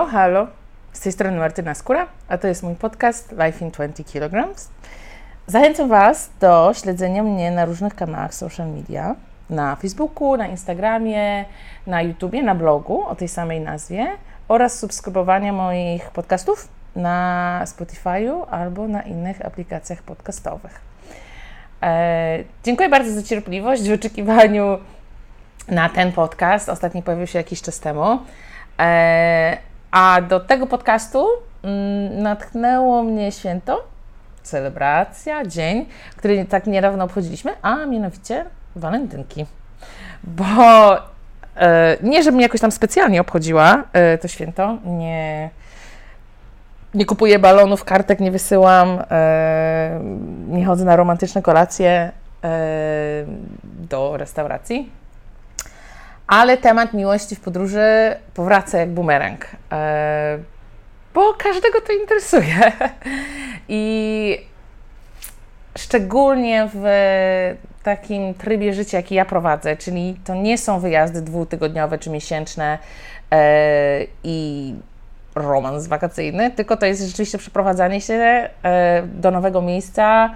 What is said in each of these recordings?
O, halo, z tej strony Martyna Skóra, a to jest mój podcast Life in 20 kg. Zachęcam Was do śledzenia mnie na różnych kanałach social media, na Facebooku, na Instagramie, na YouTubie, na blogu o tej samej nazwie oraz subskrybowania moich podcastów na Spotify'u albo na innych aplikacjach podcastowych. E, dziękuję bardzo za cierpliwość w oczekiwaniu na ten podcast. Ostatni pojawił się jakiś czas temu. E, a do tego podcastu mm, natchnęło mnie święto, celebracja, dzień, który tak niedawno obchodziliśmy, a mianowicie walentynki. Bo e, nie, żebym jakoś tam specjalnie obchodziła e, to święto, nie, nie kupuję balonów, kartek nie wysyłam, e, nie chodzę na romantyczne kolacje e, do restauracji ale temat miłości w podróży powraca jak bumerang, e, bo każdego to interesuje. I szczególnie w takim trybie życia, jaki ja prowadzę, czyli to nie są wyjazdy dwutygodniowe czy miesięczne e, i romans wakacyjny, tylko to jest rzeczywiście przeprowadzanie się e, do nowego miejsca,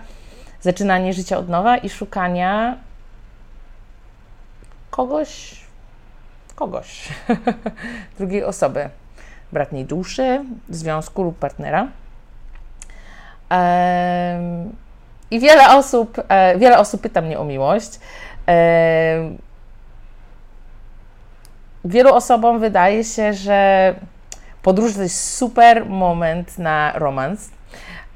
zaczynanie życia od nowa i szukania kogoś, kogoś, drugiej osoby, bratniej duszy, związku lub partnera. I wiele osób, e, wiele osób pyta mnie o miłość. Wielu osobom wydaje się, że podróż to jest super moment na romans.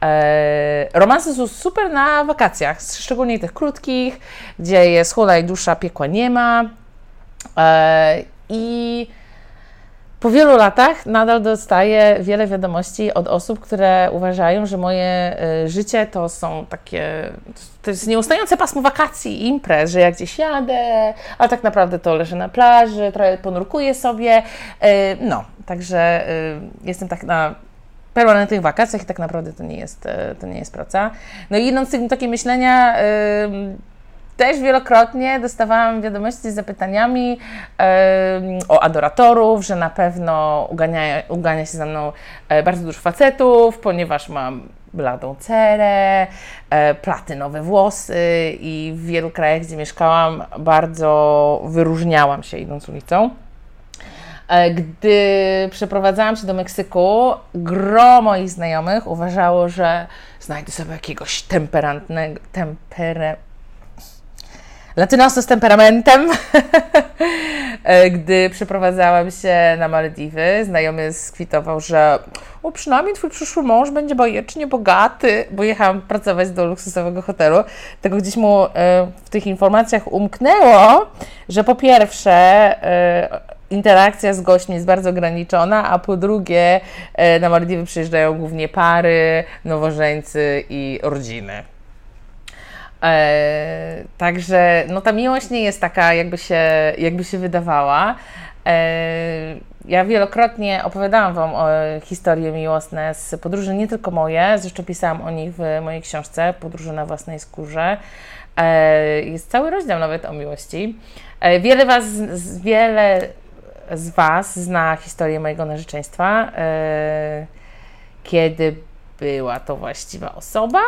E, romanse są super na wakacjach, szczególnie tych krótkich, gdzie jest chłoda i dusza, piekła nie ma. E, I po wielu latach nadal dostaję wiele wiadomości od osób, które uważają, że moje e, życie to są takie, to jest nieustające pasmo wakacji i imprez, że jak gdzieś jadę, a tak naprawdę to leżę na plaży, trochę ponurkuję sobie. E, no, także jestem tak na permanentnych wakacjach i tak naprawdę to nie jest, to nie jest praca. No i idąc z takie myślenia, też wielokrotnie dostawałam wiadomości z zapytaniami yy, o adoratorów, że na pewno ugania, ugania się ze mną e, bardzo dużo facetów, ponieważ mam bladą cerę, e, platynowe włosy i w wielu krajach, gdzie mieszkałam, bardzo wyróżniałam się idąc ulicą. E, gdy przeprowadzałam się do Meksyku, gro moich znajomych uważało, że znajdę sobie jakiegoś temperantnego, latynosa z temperamentem. E, gdy przeprowadzałam się na Malediwy, znajomy skwitował, że o, przynajmniej twój przyszły mąż będzie bajecznie bogaty, bo jechałam pracować do luksusowego hotelu. Tego gdzieś mu e, w tych informacjach umknęło, że po pierwsze e, interakcja z gośćmi jest bardzo ograniczona, a po drugie na Malediwy przyjeżdżają głównie pary, nowożeńcy i rodziny. E, także no, ta miłość nie jest taka, jakby się, jakby się wydawała. E, ja wielokrotnie opowiadałam Wam o historie miłosne z podróży, nie tylko moje, zresztą pisałam o nich w mojej książce Podróże na własnej skórze. E, jest cały rozdział nawet o miłości. E, wiele, was, wiele z Was zna historię mojego narzeczeństwa, e, kiedy była to właściwa osoba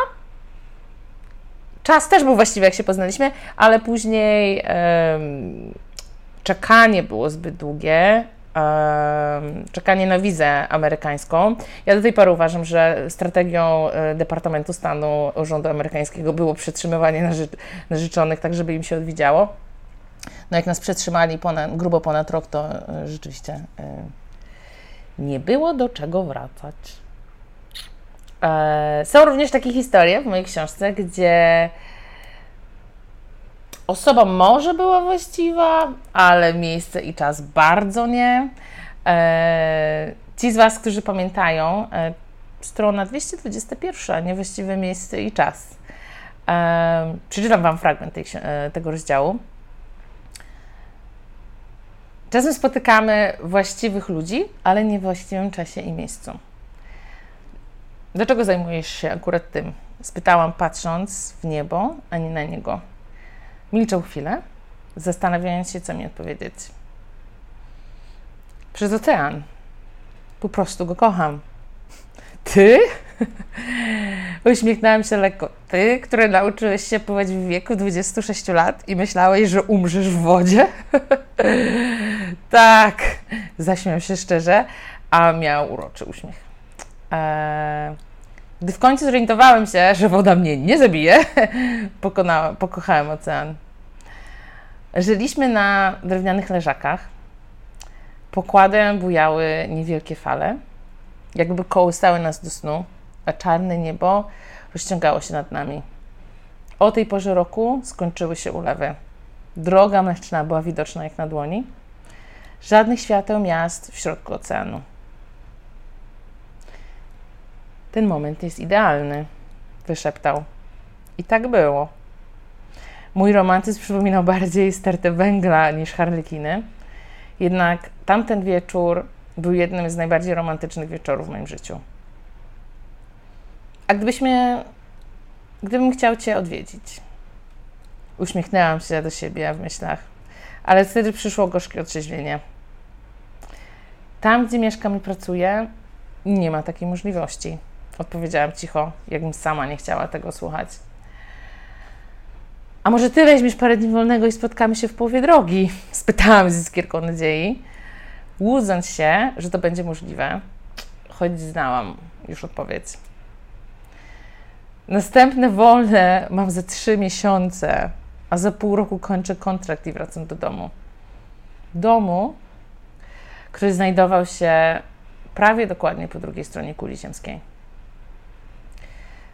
czas też był właściwy, jak się poznaliśmy, ale później czekanie było zbyt długie. Czekanie na wizę amerykańską. Ja do tej pory uważam, że strategią e, Departamentu Stanu Urzędu Amerykańskiego było przetrzymywanie narzy narzeczonych, tak żeby im się odwidziało. No jak nas przetrzymali ponad, grubo ponad rok, to e, rzeczywiście e, nie było do czego wracać. E, są również takie historie w mojej książce, gdzie osoba może była właściwa, ale miejsce i czas bardzo nie. E, ci z Was, którzy pamiętają, e, strona 221, niewłaściwe miejsce i czas. Przeczytam Wam fragment tej, tego rozdziału. Czasem spotykamy właściwych ludzi, ale nie w właściwym czasie i miejscu. Dlaczego zajmujesz się akurat tym? Spytałam, patrząc w niebo, a nie na niego. Milczał chwilę, zastanawiając się, co mi odpowiedzieć. Przez ocean. Po prostu go kocham. Ty? Uśmiechnęłam się lekko. Ty, który nauczyłeś się pływać w wieku 26 lat i myślałeś, że umrzesz w wodzie? tak, zaśmiał się szczerze, a miał uroczy uśmiech. Eee, gdy w końcu zorientowałem się, że woda mnie nie zabije, pokonałem, pokochałem ocean. Żyliśmy na drewnianych leżakach. Pokładem bujały niewielkie fale, jakby kołysały nas do snu, a czarne niebo rozciągało się nad nami. O tej porze roku skończyły się ulewy. Droga mleczna była widoczna jak na dłoni. Żadnych świateł miast w środku oceanu. Ten moment jest idealny, wyszeptał. I tak było. Mój romantyzm przypominał bardziej stertę węgla niż harlekiny. Jednak tamten wieczór był jednym z najbardziej romantycznych wieczorów w moim życiu. A gdybyśmy, gdybym chciał Cię odwiedzić, uśmiechnęłam się do siebie w myślach, ale wtedy przyszło gorzkie otrzeźwienie. Tam, gdzie mieszkam i pracuję, nie ma takiej możliwości. Odpowiedziałam cicho, jakbym sama nie chciała tego słuchać. A może ty weźmiesz parę dni wolnego i spotkamy się w połowie drogi? Spytałam z iskierką nadziei, łudząc się, że to będzie możliwe, choć znałam już odpowiedź. Następne wolne mam za trzy miesiące, a za pół roku kończę kontrakt i wracam do domu. Domu, który znajdował się prawie dokładnie po drugiej stronie kuli ziemskiej.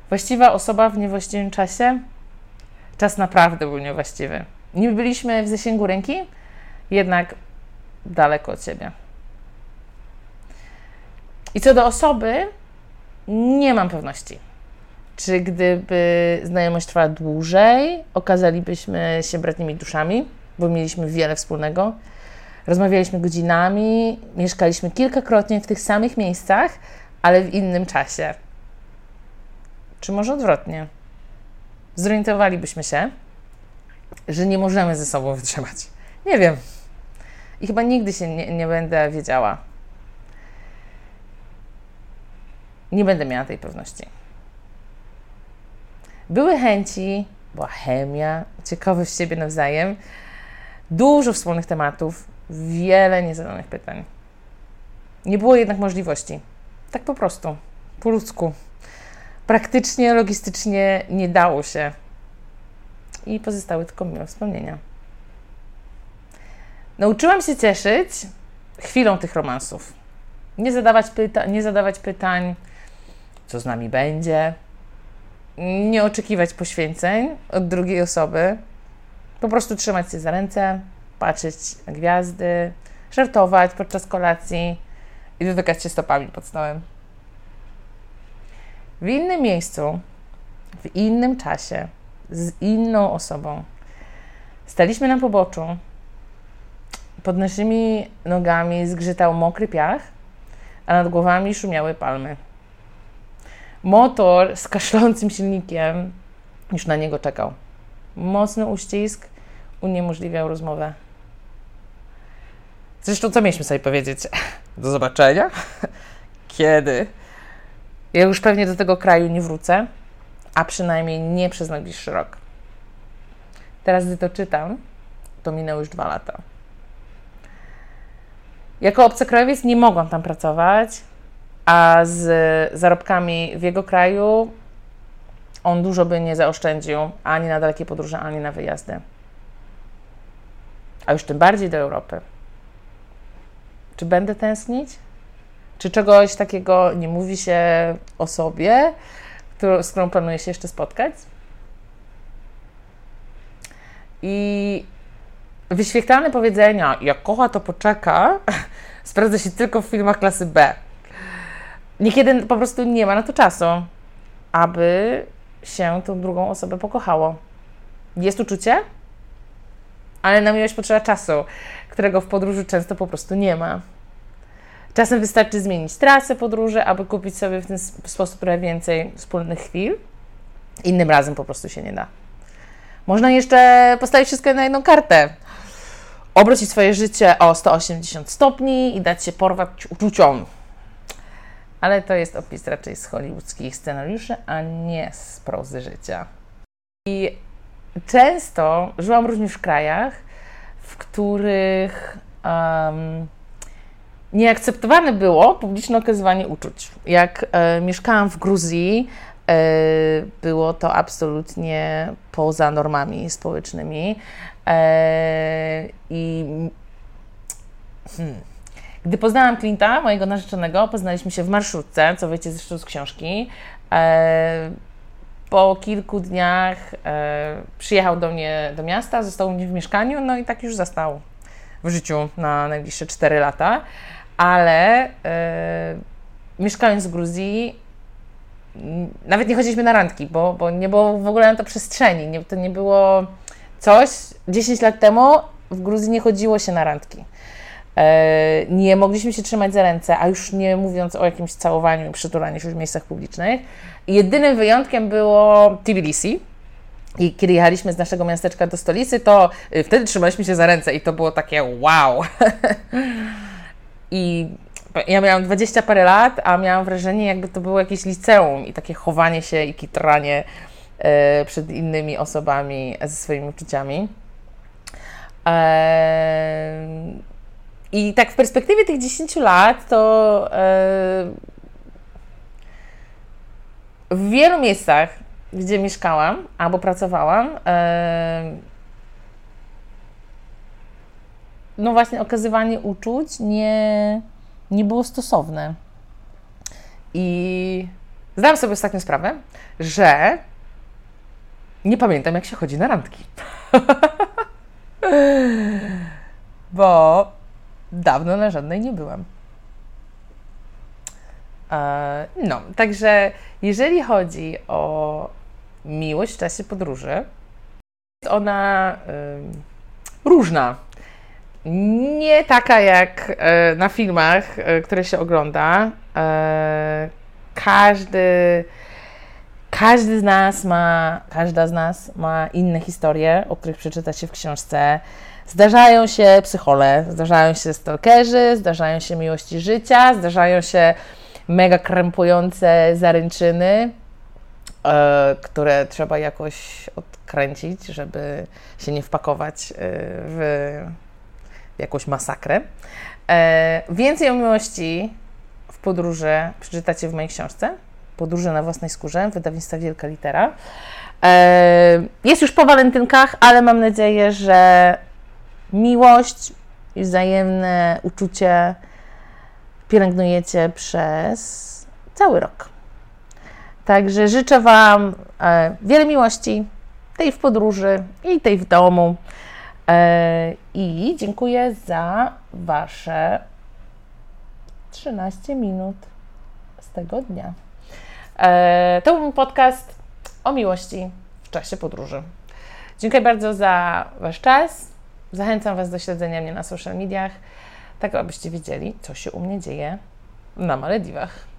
Właściwa osoba w niewłaściwym czasie? Czas naprawdę był niewłaściwy. Nie byliśmy w zasięgu ręki, jednak daleko od siebie. I co do osoby, nie mam pewności. Czy gdyby znajomość trwała dłużej, okazalibyśmy się bratnimi duszami, bo mieliśmy wiele wspólnego. Rozmawialiśmy godzinami, mieszkaliśmy kilkakrotnie w tych samych miejscach, ale w innym czasie. Czy może odwrotnie? Zorientowalibyśmy się, że nie możemy ze sobą wytrzymać. Nie wiem. I chyba nigdy się nie, nie będę wiedziała. Nie będę miała tej pewności. Były chęci, była chemia, ciekawość siebie nawzajem, dużo wspólnych tematów, wiele niezadanych pytań. Nie było jednak możliwości. Tak po prostu, po ludzku praktycznie, logistycznie nie dało się. I pozostały tylko miłe wspomnienia. Nauczyłam się cieszyć chwilą tych romansów. Nie zadawać, pyta nie zadawać pytań, co z nami będzie, nie oczekiwać poświęceń od drugiej osoby, po prostu trzymać się za ręce, patrzeć na gwiazdy, żartować podczas kolacji i dotykać się stopami pod stołem w innym miejscu, w innym czasie, z inną osobą. Staliśmy na poboczu. Pod naszymi nogami zgrzytał mokry piach, a nad głowami szumiały palmy. Motor z kaszlącym silnikiem już na niego czekał. Mocny uścisk uniemożliwiał rozmowę. Zresztą, co mieliśmy sobie powiedzieć? Do zobaczenia? Kiedy? Ja już pewnie do tego kraju nie wrócę, a przynajmniej nie przez najbliższy rok. Teraz, gdy to czytam, to minęły już dwa lata. Jako obcokrajowiec nie mogłam tam pracować, a z zarobkami w jego kraju on dużo by nie zaoszczędził ani na dalekie podróże, ani na wyjazdy. A już tym bardziej do Europy. Czy będę tęsknić? Czy czegoś takiego nie mówi się o sobie, z którą planuje się jeszcze spotkać? I wyświetlane powiedzenia, jak kocha, to poczeka, sprawdza się tylko w filmach klasy B. Niekiedy po prostu nie ma na to czasu, aby się tą drugą osobę pokochało. Jest uczucie, ale na miłość potrzeba czasu, którego w podróży często po prostu nie ma. Czasem wystarczy zmienić trasę podróży, aby kupić sobie w ten sposób trochę więcej wspólnych chwil. Innym razem po prostu się nie da. Można jeszcze postawić wszystko na jedną kartę. Obrócić swoje życie o 180 stopni i dać się porwać uczuciom. ale to jest opis raczej z hollywoodzkich scenariuszy, a nie z prozy życia. I często żyłam w różnych krajach, w których um, nieakceptowane było publiczne okazywanie uczuć. Jak e, mieszkałam w Gruzji, e, było to absolutnie poza normami społecznymi. E, I hmm, gdy poznałam Clint'a, mojego narzeczonego, poznaliśmy się w marszrutce, co wiecie zresztą z książki. E, po kilku dniach e, przyjechał do mnie do miasta, został u mnie w mieszkaniu, no i tak już został w życiu na najbliższe 4 lata. Ale e, mieszkając w Gruzji, nawet nie chodziliśmy na randki, bo, bo nie było w ogóle na to przestrzeni. Nie, to nie było coś. 10 lat temu w Gruzji nie chodziło się na randki. E, nie mogliśmy się trzymać za ręce, a już nie mówiąc o jakimś całowaniu i przytulaniu się w miejscach publicznych. Jedynym wyjątkiem było Tbilisi. I kiedy jechaliśmy z naszego miasteczka do stolicy, to y, wtedy trzymaliśmy się za ręce i to było takie wow. I ja miałam 20 parę lat, a miałam wrażenie, jakby to było jakieś liceum i takie chowanie się i kitranie e, przed innymi osobami ze swoimi uczuciami. I tak w perspektywie tych 10 lat to e, w wielu miejscach, gdzie mieszkałam albo pracowałam, no właśnie okazywanie uczuć nie, nie było stosowne. I zdałam sobie ostatnią sprawę, że nie pamiętam, jak się chodzi na randki. Bo dawno na żadnej nie byłam. E, no, także jeżeli chodzi o miłość w czasie podróży, jest ona różna nie taka jak e, na filmach, e, które się ogląda. E, każdy, każdy z nas ma, każda z nas ma inne historie, o których przeczyta się w książce. Zdarzają się psychole, zdarzają się stalkerzy, zdarzają się miłości życia, zdarzają się mega krępujące zaręczyny, które trzeba jakoś odkręcić, żeby się nie wpakować w jakąś masakrę. E, więcej o miłości w podróży przeczytacie w mojej książce Podróże na własnej skórze, wydawnictwa Wielka Litera. E, jest już po walentynkach, ale mam nadzieję, że miłość i wzajemne uczucie pielęgnujecie przez cały rok. Także życzę Wam e, wiele miłości, tej w podróży i tej w domu. E, I dziękuję za Wasze 13 minut z tego dnia. E, to był podcast o miłości w czasie podróży. Dziękuję bardzo za Wasz czas. Zachęcam Was do śledzenia mnie na social mediach, tak abyście wiedzieli, co się u mnie dzieje na Malediwach.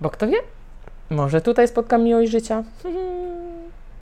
Bo kto wie, może tutaj spotkam miłość życia.